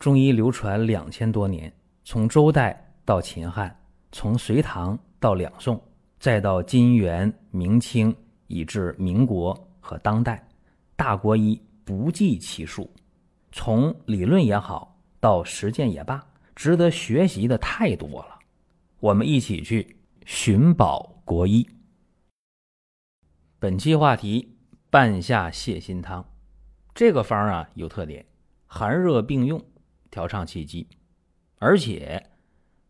中医流传两千多年，从周代到秦汉，从隋唐到两宋，再到金元明清，以至民国和当代，大国医不计其数。从理论也好，到实践也罢，值得学习的太多了。我们一起去寻宝国医。本期话题：半夏泻心汤。这个方啊有特点，寒热并用，调畅气机，而且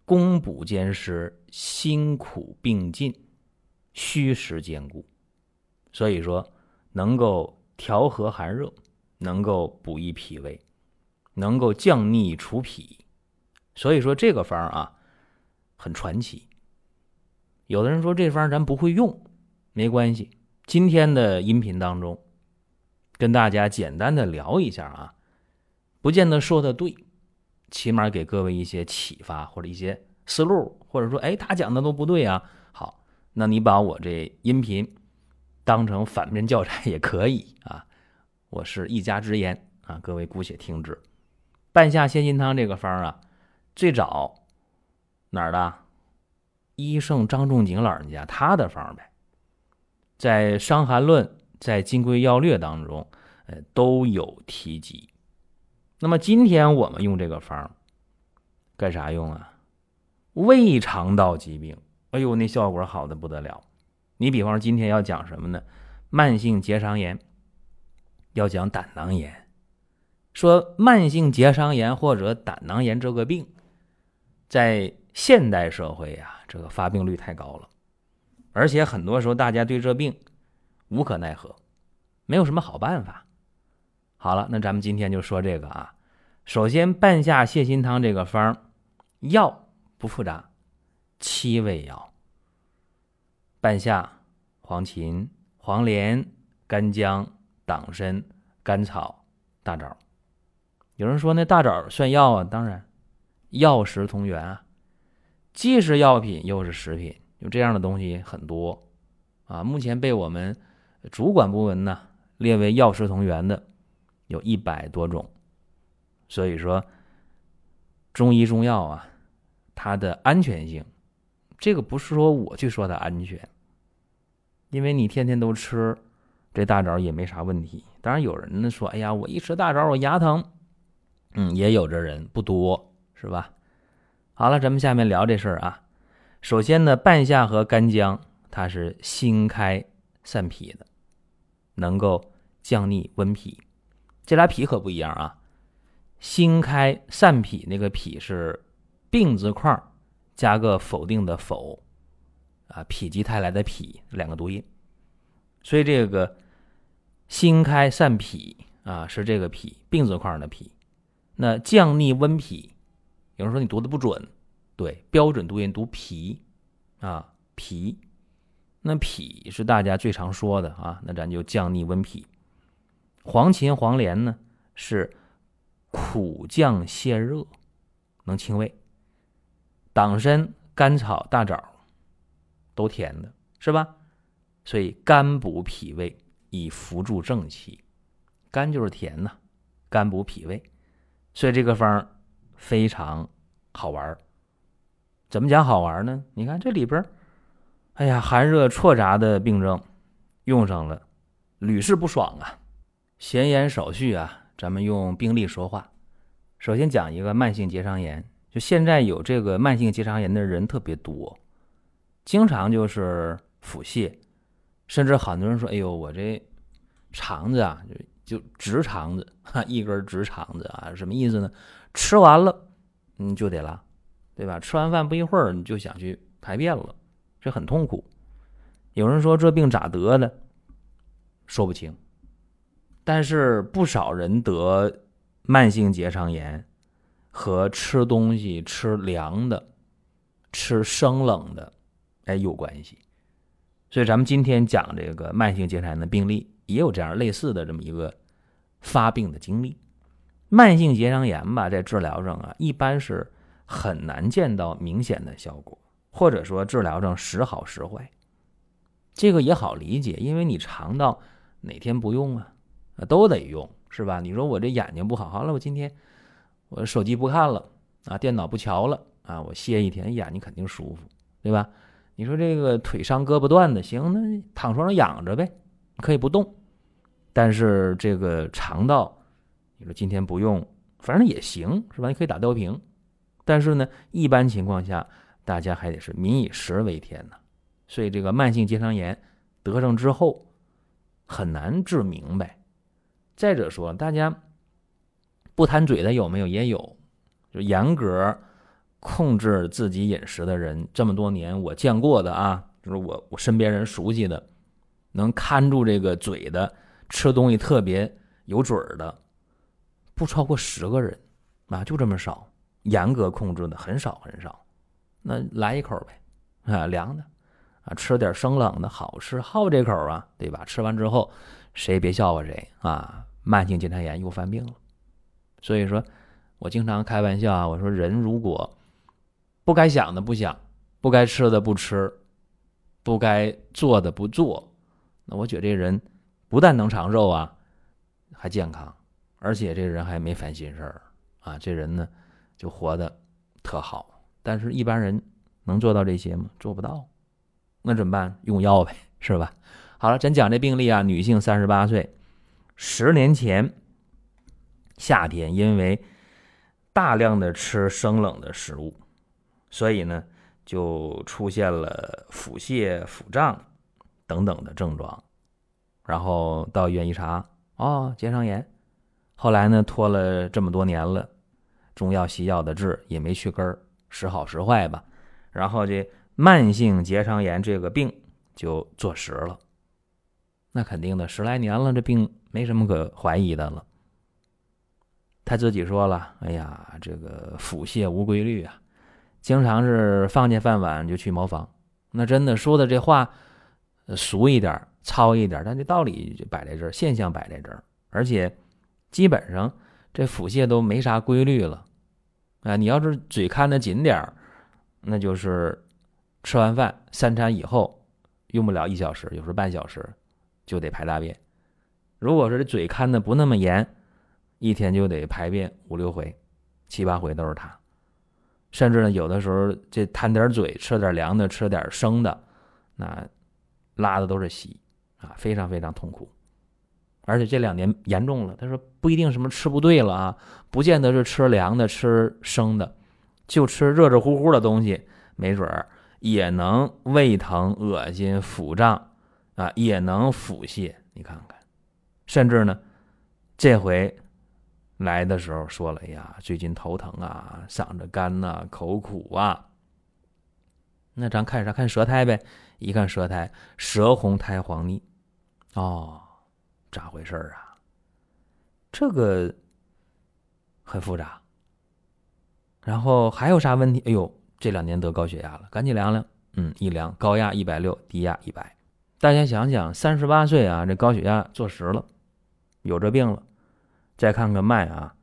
攻补兼施，辛苦并进，虚实兼顾。所以说，能够调和寒热，能够补益脾胃，能够降逆除痞。所以说这个方啊。很传奇。有的人说这方咱不会用，没关系。今天的音频当中，跟大家简单的聊一下啊，不见得说的对，起码给各位一些启发或者一些思路，或者说，哎，他讲的都不对啊。好，那你把我这音频当成反面教材也可以啊。我是一家之言啊，各位姑且听之。半夏泻心汤这个方啊，最早。哪儿的？医圣张仲景老人家他的方呗，在《伤寒论》在《金匮要略》当中，呃都有提及。那么今天我们用这个方干啥用啊？胃肠道疾病，哎呦，那效果好的不得了。你比方说今天要讲什么呢？慢性结肠炎，要讲胆囊炎。说慢性结肠炎或者胆囊炎这个病，在现代社会呀，这个发病率太高了，而且很多时候大家对这病无可奈何，没有什么好办法。好了，那咱们今天就说这个啊。首先，半夏泻心汤这个方药不复杂，七味药：半夏、黄芩、黄连、干姜、党参、甘草、大枣。有人说那大枣算药啊？当然，药食同源啊。既是药品又是食品，有这样的东西很多啊。目前被我们主管部门呢列为药食同源的有一百多种。所以说，中医中药啊，它的安全性，这个不是说我去说它安全，因为你天天都吃这大枣也没啥问题。当然有人呢说，哎呀，我一吃大枣我牙疼，嗯，也有这人不多，是吧？好了，咱们下面聊这事儿啊。首先呢，半夏和干姜，它是辛开散脾的，能够降逆温脾。这俩脾可不一样啊。心开散脾那个脾是病字框加个否定的否啊，否极泰来的否两个读音，所以这个心开散脾啊是这个脾病字框的脾。那降逆温脾。有人说你读的不准，对，标准读音读脾，啊脾，那脾是大家最常说的啊，那咱就降逆温脾。黄芩、黄连呢是苦降泻热，能清胃。党参、甘草、大枣都甜的，是吧？所以甘补脾胃，以扶助正气。甘就是甜呐，甘补脾胃，所以这个方。非常好玩怎么讲好玩呢？你看这里边哎呀，寒热错杂的病症用上了，屡试不爽啊！闲言少叙啊，咱们用病例说话。首先讲一个慢性结肠炎，就现在有这个慢性结肠炎的人特别多，经常就是腹泻，甚至很多人说：“哎呦，我这肠子啊，就就直肠子，哈，一根直肠子啊，什么意思呢？”吃完了，你就得拉，对吧？吃完饭不一会儿，你就想去排便了，这很痛苦。有人说这病咋得的？说不清。但是不少人得慢性结肠炎和吃东西吃凉的、吃生冷的，哎有关系。所以咱们今天讲这个慢性结肠炎的病例，也有这样类似的这么一个发病的经历。慢性结肠炎吧，在治疗上啊，一般是很难见到明显的效果，或者说治疗上时好时坏。这个也好理解，因为你肠道哪天不用啊，都得用，是吧？你说我这眼睛不好，好了，我今天我手机不看了啊，电脑不瞧了啊，我歇一天，眼睛，肯定舒服，对吧？你说这个腿伤胳膊断的，行，那躺床上养着呗，可以不动。但是这个肠道，你说今天不用，反正也行，是吧？你可以打吊瓶。但是呢，一般情况下，大家还得是民以食为天呐。所以这个慢性结肠炎得上之后，很难治明白。再者说，大家不贪嘴的有没有？也有，就严格控制自己饮食的人，这么多年我见过的啊，就是我我身边人熟悉的，能看住这个嘴的，吃东西特别有准儿的，不超过十个人啊，就这么少。严格控制的很少很少，那来一口呗，啊，凉的，啊，吃点生冷的好吃，好这口啊，对吧？吃完之后，谁也别笑话谁啊！慢性结肠炎又犯病了，所以说，我经常开玩笑啊，我说人如果不该想的不想，不该吃的不吃，不该做的不做，那我觉得这人不但能长寿啊，还健康，而且这人还没烦心事儿啊，这人呢。就活得特好，但是一般人能做到这些吗？做不到，那怎么办？用药呗，是吧？好了，咱讲这病例啊，女性三十八岁，十年前夏天因为大量的吃生冷的食物，所以呢就出现了腹泻、腹胀等等的症状，然后到医院一查，哦，结肠炎。后来呢拖了这么多年了。中药西药的治也没去根儿，时好时坏吧。然后这慢性结肠炎这个病就坐实了。那肯定的，十来年了，这病没什么可怀疑的了。他自己说了：“哎呀，这个腹泻无规律啊，经常是放下饭碗就去茅房。”那真的说的这话俗一点、糙一点，但这道理就摆在这儿，现象摆在这儿，而且基本上这腹泻都没啥规律了。啊，你要是嘴看得紧点儿，那就是吃完饭三餐以后用不了一小时，有时候半小时就得排大便。如果是这嘴看的不那么严，一天就得排便五六回、七八回都是它。甚至呢，有的时候这贪点嘴，吃点凉的，吃点生的，那拉的都是稀啊，非常非常痛苦。而且这两年严重了，他说不一定什么吃不对了啊，不见得是吃凉的、吃生的，就吃热热乎乎的东西，没准儿也能胃疼、恶心、腹胀啊，也能腹泻。你看看，甚至呢，这回来的时候说了，哎呀，最近头疼啊，嗓子干呐，口苦啊。那咱看啥？看舌苔呗。一看舌苔，舌红苔黄腻，哦。咋回事啊？这个很复杂。然后还有啥问题？哎呦，这两年得高血压了，赶紧量量。嗯，一量高压一百六，低压一百。大家想想，三十八岁啊，这高血压坐实了，有这病了。再看看脉啊，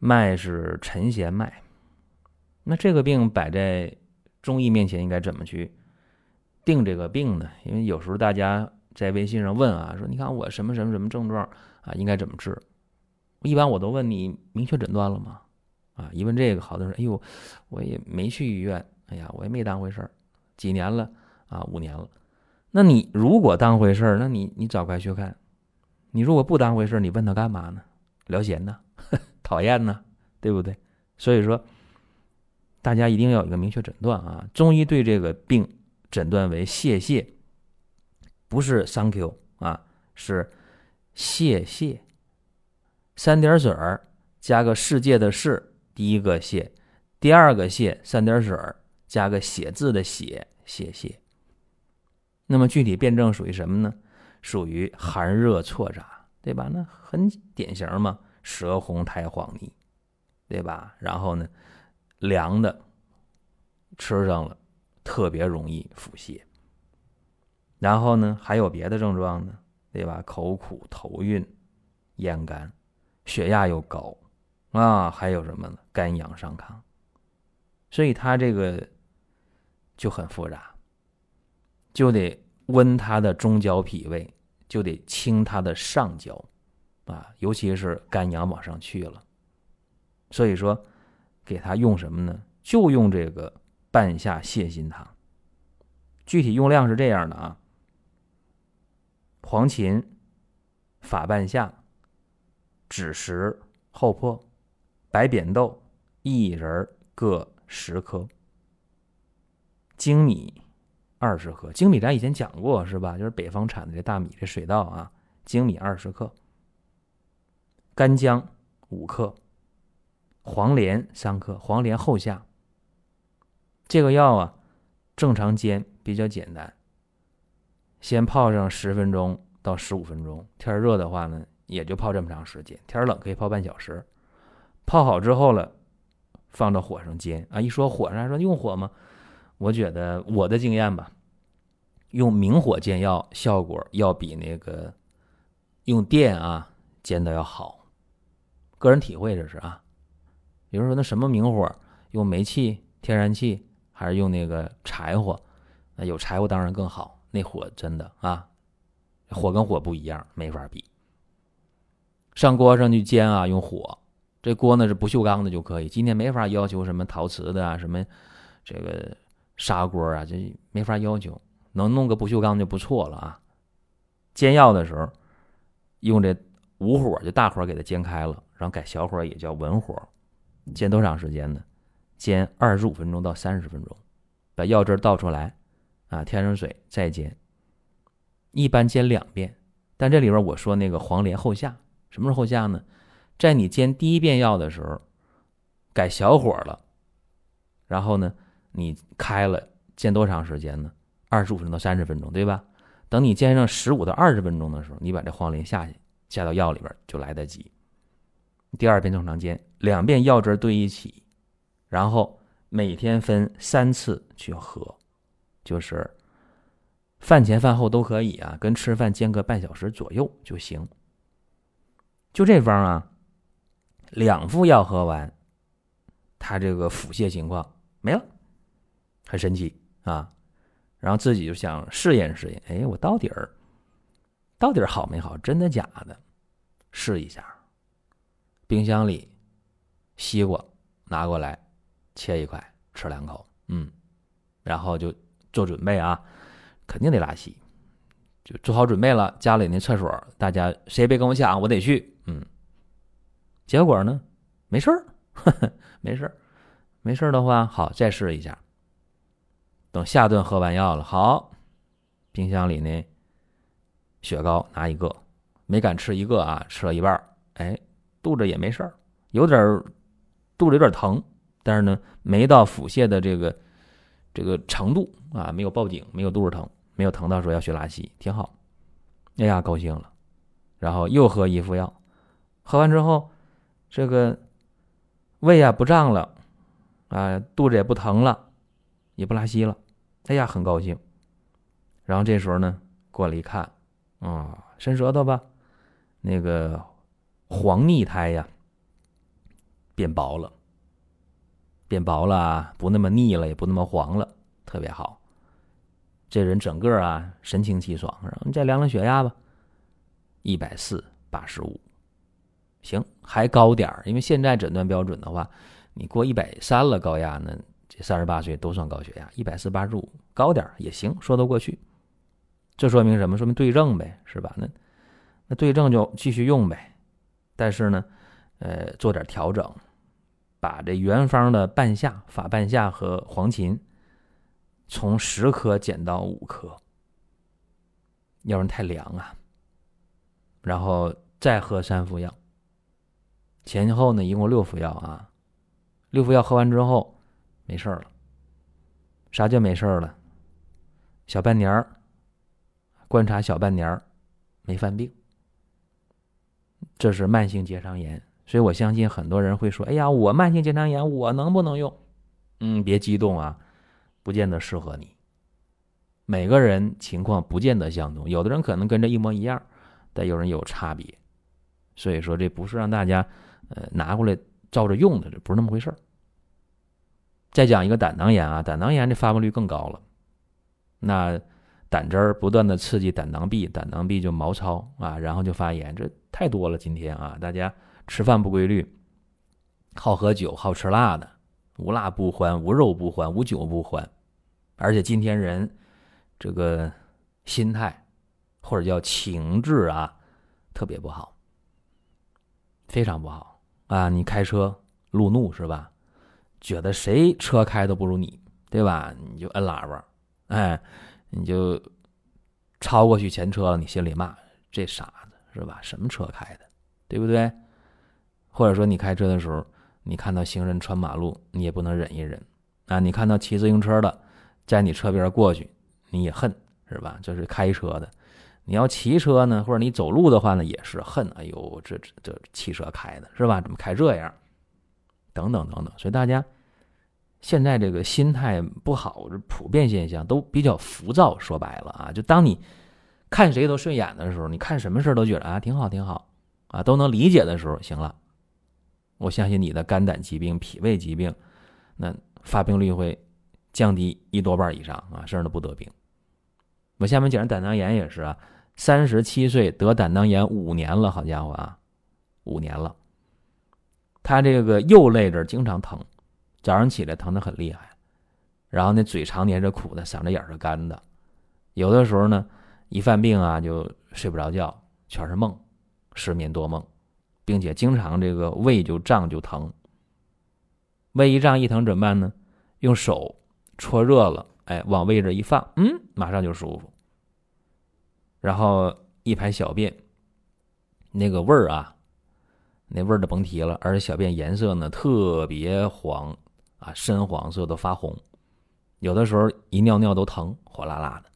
脉是沉弦脉。那这个病摆在中医面前，应该怎么去定这个病呢？因为有时候大家。在微信上问啊，说你看我什么什么什么症状啊，应该怎么治？一般我都问你明确诊断了吗？啊，一问这个，好多人哎呦，我也没去医院，哎呀，我也没当回事儿，几年了啊，五年了。那你如果当回事儿，那你你早该去看。你如果不当回事儿，你问他干嘛呢？聊闲呢？讨厌呢？对不对？所以说，大家一定要有一个明确诊断啊。中医对这个病诊断为泄泻。不是 “thank you” 啊，是谢谢，三点水儿加个世界的“世”，第一个谢，第二个谢，三点水儿加个写字的“写”，谢谢。那么具体辩证属于什么呢？属于寒热错杂，对吧？那很典型嘛，舌红苔黄腻，对吧？然后呢，凉的吃上了，特别容易腹泻。然后呢，还有别的症状呢，对吧？口苦、头晕、咽干，血压又高，啊，还有什么呢？肝阳上亢，所以他这个就很复杂，就得温他的中焦脾胃，就得清他的上焦，啊，尤其是肝阳往上去了，所以说，给他用什么呢？就用这个半夏泻心汤。具体用量是这样的啊：黄芩、法半夏、枳实、厚朴、白扁豆、薏仁各十克，粳米二十克。精米咱以前讲过是吧？就是北方产的这大米这水稻啊。精米二十克，干姜五克，黄连三克。黄连后下。这个药啊，正常煎比较简单，先泡上十分钟到十五分钟。天热的话呢，也就泡这么长时间；天冷可以泡半小时。泡好之后了，放到火上煎啊。一说火上，说用火吗？我觉得我的经验吧，用明火煎药效果要比那个。用电啊煎的要好，个人体会这是啊。比如说那什么明火，用煤气、天然气还是用那个柴火？那有柴火当然更好，那火真的啊，火跟火不一样，没法比。上锅上去煎啊，用火，这锅呢是不锈钢的就可以。今天没法要求什么陶瓷的啊，什么这个砂锅啊，这没法要求，能弄个不锈钢就不错了啊。煎药的时候。用这武火就大火给它煎开了，然后改小火也叫文火，煎多长时间呢？煎二十五分钟到三十分钟，把药汁倒出来，啊，添上水再煎。一般煎两遍，但这里边我说那个黄连后下，什么时候后下呢？在你煎第一遍药的时候，改小火了，然后呢，你开了煎多长时间呢？二十五分钟到三十分钟，对吧？等你煎上十五到二十分钟的时候，你把这黄连下去，下到药里边就来得及。第二遍正常煎，两遍药汁兑一起，然后每天分三次去喝，就是饭前饭后都可以啊，跟吃饭间隔半小时左右就行。就这方啊，两副药喝完，他这个腹泻情况没了，很神奇啊。然后自己就想试验试验，哎，我到底儿到底儿好没好？真的假的？试一下。冰箱里西瓜拿过来，切一块吃两口，嗯，然后就做准备啊，肯定得拉稀，就做好准备了。家里那厕所，大家谁也别跟我抢，我得去，嗯。结果呢，没事儿，没事儿，没事儿的话，好，再试一下。等下顿喝完药了，好，冰箱里呢，雪糕拿一个，没敢吃一个啊，吃了一半哎，肚子也没事儿，有点肚子有点疼，但是呢，没到腹泻的这个这个程度啊，没有报警，没有肚子疼，没有疼到说要去拉稀，挺好。哎呀，高兴了，然后又喝一副药，喝完之后，这个胃啊不胀了，啊，肚子也不疼了。也不拉稀了，哎呀，很高兴。然后这时候呢，过来一看，啊，伸舌头吧，那个黄腻苔呀变薄了，变薄了，不那么腻了，也不那么黄了，特别好。这人整个啊神清气爽。然后你再量量血压吧，一百四八十五，行，还高点儿，因为现在诊断标准的话，你过一百三了，高压呢。三十八岁都算高血压，一百四八十五高点也行，说得过去。这说明什么？说明对症呗，是吧？那那对症就继续用呗。但是呢，呃，做点调整，把这原方的半夏、法半夏和黄芩从十克减到五克，要不然太凉啊。然后再喝三副药，前后呢一共六副药啊。六副药喝完之后。没事了，啥叫没事了？小半年儿，观察小半年儿，没犯病，这是慢性结肠炎。所以我相信很多人会说：“哎呀，我慢性结肠炎，我能不能用？”嗯，别激动啊，不见得适合你。每个人情况不见得相同，有的人可能跟这一模一样，但有人有差别。所以说，这不是让大家呃拿过来照着用的，这不是那么回事儿。再讲一个胆囊炎啊，胆囊炎这发病率更高了。那胆汁儿不断的刺激胆囊壁，胆囊壁就毛糙啊，然后就发炎，这太多了。今天啊，大家吃饭不规律，好喝酒，好吃辣的，无辣不欢，无肉不欢，无酒不欢。而且今天人这个心态或者叫情志啊，特别不好，非常不好啊！你开车路怒是吧？觉得谁车开都不如你，对吧？你就摁喇叭，哎，你就超过去前车了，你心里骂这傻子是吧？什么车开的，对不对？或者说你开车的时候，你看到行人穿马路，你也不能忍一忍啊！你看到骑自行车的在你车边过去，你也恨是吧？这是开车的，你要骑车呢，或者你走路的话呢，也是恨。哎呦，这这这汽车开的是吧？怎么开这样？等等等等，所以大家现在这个心态不好，这普遍现象都比较浮躁。说白了啊，就当你看谁都顺眼的时候，你看什么事都觉得啊挺好挺好啊，都能理解的时候，行了。我相信你的肝胆疾病、脾胃疾病，那发病率会降低一多半以上啊，甚至不得病。我下面讲的胆囊炎也是啊，三十七岁得胆囊炎五年了，好家伙啊，五年了。他这个右肋这经常疼，早上起来疼的很厉害，然后那嘴常黏着苦的，嗓子眼是干的，有的时候呢，一犯病啊就睡不着觉，全是梦，失眠多梦。并且经常这个胃就胀就疼，胃一胀一疼怎么办呢？用手搓热了，哎，往胃这一放，嗯，马上就舒服。然后一排小便，那个味儿啊，那味儿就甭提了，而且小便颜色呢特别黄啊，深黄色都发红，有的时候一尿尿都疼，火辣辣的，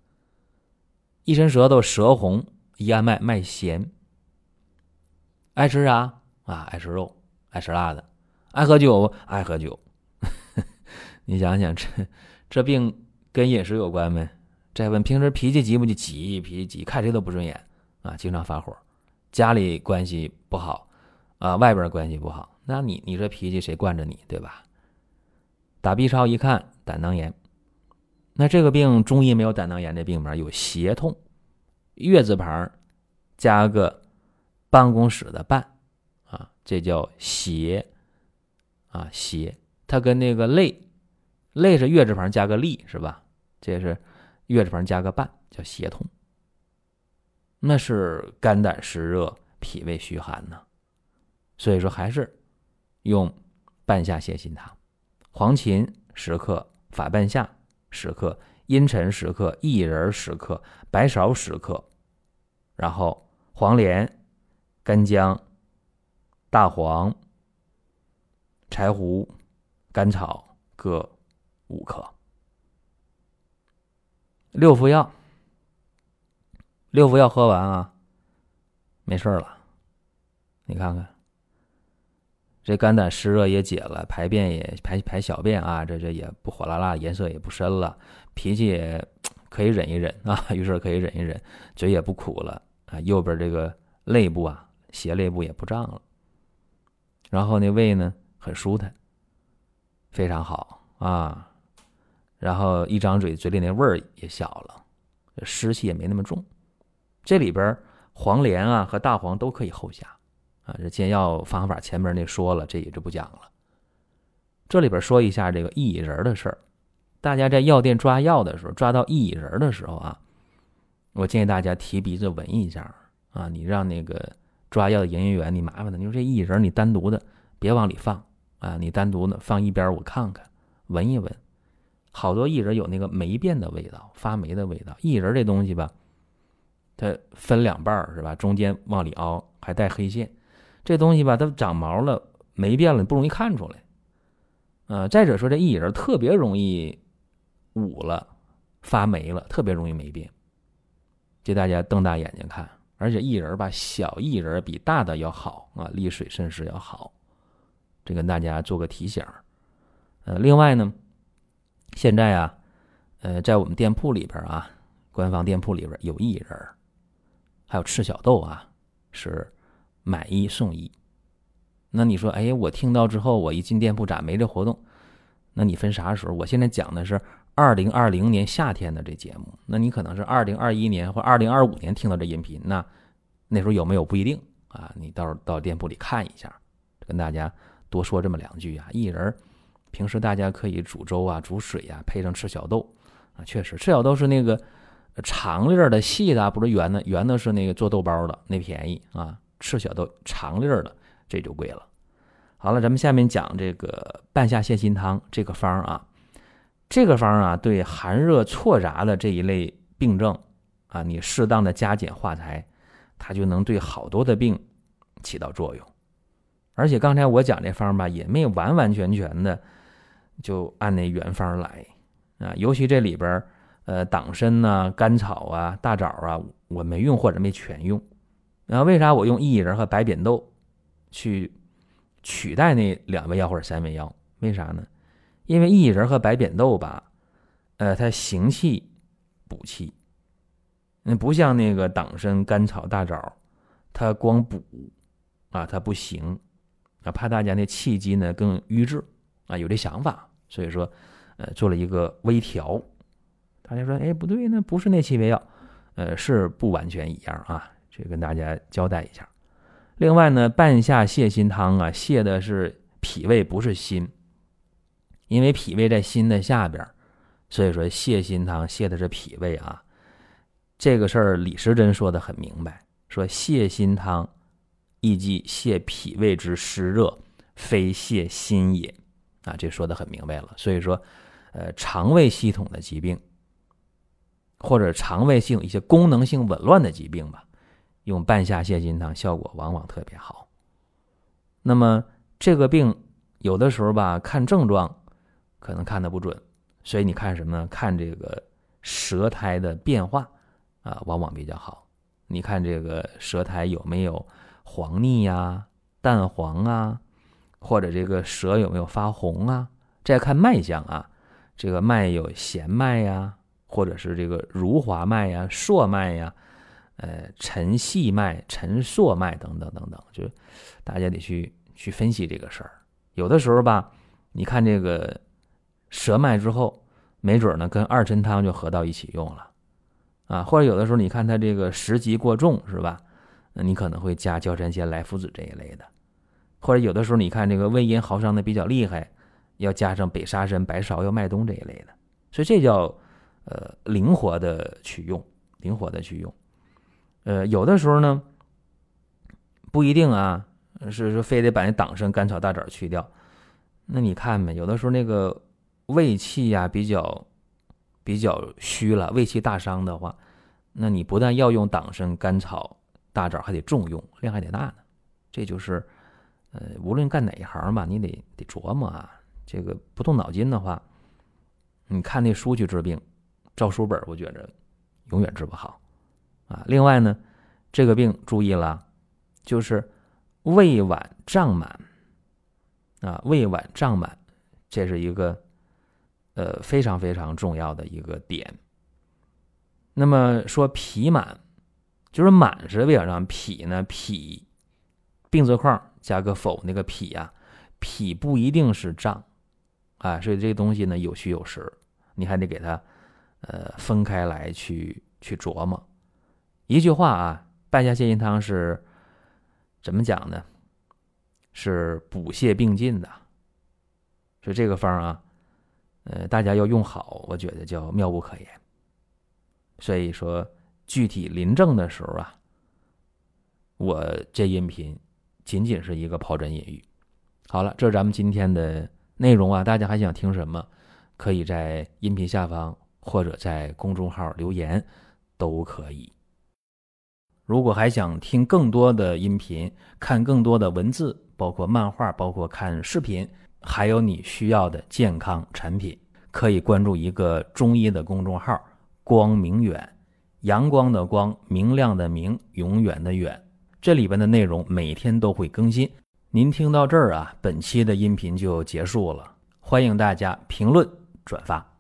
一伸舌头舌红，一按脉脉弦。爱吃啥啊？爱吃肉，爱吃辣的，爱喝酒，爱喝酒。你想想，这这病跟饮食有关没？再问平时脾气急不急？急，脾气急，看谁都不顺眼啊，经常发火。家里关系不好啊，外边关系不好，那你你这脾气谁惯着你，对吧？打 B 超一看，胆囊炎。那这个病中医没有胆囊炎的病名，有胁痛，月字旁加个。办公室的办，啊，这叫胁，啊胁，它跟那个累，累是月字旁加个力，是吧？这是月字旁加个办，叫胁痛。那是肝胆湿热、脾胃虚寒呢。所以说还是用半夏泻心汤，黄芩十克，法半夏十克，茵陈十克，薏仁十克，白芍十克，然后黄连。干姜、大黄、柴胡、甘草各五克，六副药。六副药喝完啊，没事了。你看看，这肝胆湿热也解了，排便也排排小便啊，这这也不火辣辣，颜色也不深了，脾气也可以忍一忍啊，于是可以忍一忍，嘴也不苦了啊，右边这个肋部啊。胁肋部也不胀了，然后那胃呢很舒坦，非常好啊。然后一张嘴，嘴里那味儿也小了，湿气也没那么重。这里边黄连啊和大黄都可以后下啊。这煎药方法前面那说了，这也就不讲了。这里边说一下这个薏苡仁的事儿。大家在药店抓药的时候，抓到薏苡仁的时候啊，我建议大家提鼻子闻一下啊，你让那个。抓药的营业员，你麻烦他，你说这薏苡仁你单独的别往里放啊，你单独的放一边，我看看，闻一闻。好多薏仁有那个霉变的味道，发霉的味道。薏仁这东西吧，它分两半是吧？中间往里凹，还带黑线。这东西吧，它长毛了，霉变了，不容易看出来。呃，再者说这薏仁特别容易捂了，发霉了，特别容易霉变。这大家瞪大眼睛看。而且薏仁吧，小薏仁比大的要好啊，利水渗湿要好，这跟大家做个提醒。呃，另外呢，现在啊，呃，在我们店铺里边啊，官方店铺里边有薏仁，还有赤小豆啊，是买一送一。那你说，哎，我听到之后，我一进店铺咋没这活动？那你分啥时候？我现在讲的是。二零二零年夏天的这节目，那你可能是二零二一年或二零二五年听到这音频，那那时候有没有不一定啊？你到时候到店铺里看一下，跟大家多说这么两句啊。薏仁平时大家可以煮粥啊、煮水啊，配上赤小豆啊，确实赤小豆是那个长粒儿的、细的，不是圆的，圆的是那个做豆包的，那便宜啊。赤小豆长粒儿的，这就贵了。好了，咱们下面讲这个半夏泻心汤这个方啊，这个方啊，对寒热错杂的这一类病症啊，你适当的加减化裁，它就能对好多的病起到作用。而且刚才我讲这方吧，也没完完全全的就按那原方来啊，尤其这里边呃党参呐、甘草啊、大枣啊，我没用或者没全用。然后为啥我用薏仁和白扁豆去？取代那两味药或者三味药，为啥呢？因为薏仁和白扁豆吧，呃，它行气补气，那不像那个党参、甘草、大枣，它光补啊，它不行啊，怕大家那气机呢更瘀滞啊，有这想法，所以说，呃，做了一个微调。大家说，哎，不对，那不是那七味药，呃，是不完全一样啊，这跟大家交代一下。另外呢，半夏泻心汤啊，泻的是脾胃，不是心。因为脾胃在心的下边，所以说泻心汤泻的是脾胃啊。这个事儿李时珍说的很明白，说泻心汤，亦即泻脾胃之湿热，非泻心也啊。这说的很明白了。所以说，呃，肠胃系统的疾病，或者肠胃性一些功能性紊乱的疾病吧。用半夏泻心汤效果往往特别好。那么这个病有的时候吧，看症状可能看的不准，所以你看什么呢？看这个舌苔的变化啊，往往比较好。你看这个舌苔有没有黄腻呀、淡黄啊，或者这个舌有没有发红啊？再看脉象啊，这个脉有弦脉呀，或者是这个如滑脉呀、硕脉呀。呃，沉细脉、沉硕脉等等等等，就大家得去去分析这个事儿。有的时候吧，你看这个舌脉之后，没准呢跟二陈汤就合到一起用了啊。或者有的时候你看他这个食积过重，是吧？那你可能会加焦山仙、莱菔子这一类的。或者有的时候你看这个胃阴耗伤的比较厉害，要加上北沙参、白芍药、麦冬这一类的。所以这叫呃灵活的去用，灵活的去用。呃，有的时候呢，不一定啊，是说非得把那党参、甘草、大枣去掉。那你看呗，有的时候那个胃气呀比较比较虚了，胃气大伤的话，那你不但要用党参、甘草、大枣，还得重用，量还得大呢。这就是，呃，无论干哪一行吧，你得得琢磨啊。这个不动脑筋的话，你看那书去治病，照书本，我觉着永远治不好。啊，另外呢，这个病注意了，就是胃脘胀满啊，胃脘胀满，这是一个呃非常非常重要的一个点。那么说脾满，就是满是胃上脾呢，脾病字框加个否，那个脾呀，脾不一定是胀啊，所以这东西呢有虚有实，你还得给它呃分开来去去琢磨。一句话啊，半夏泻心汤是怎么讲呢？是补泻并进的，所以这个方啊，呃，大家要用好，我觉得叫妙不可言。所以说，具体临证的时候啊，我这音频仅仅是一个抛砖引玉。好了，这是咱们今天的内容啊，大家还想听什么？可以在音频下方或者在公众号留言，都可以。如果还想听更多的音频，看更多的文字，包括漫画，包括看视频，还有你需要的健康产品，可以关注一个中医的公众号“光明远”，阳光的光，明亮的明，永远的远。这里边的内容每天都会更新。您听到这儿啊，本期的音频就结束了。欢迎大家评论转发。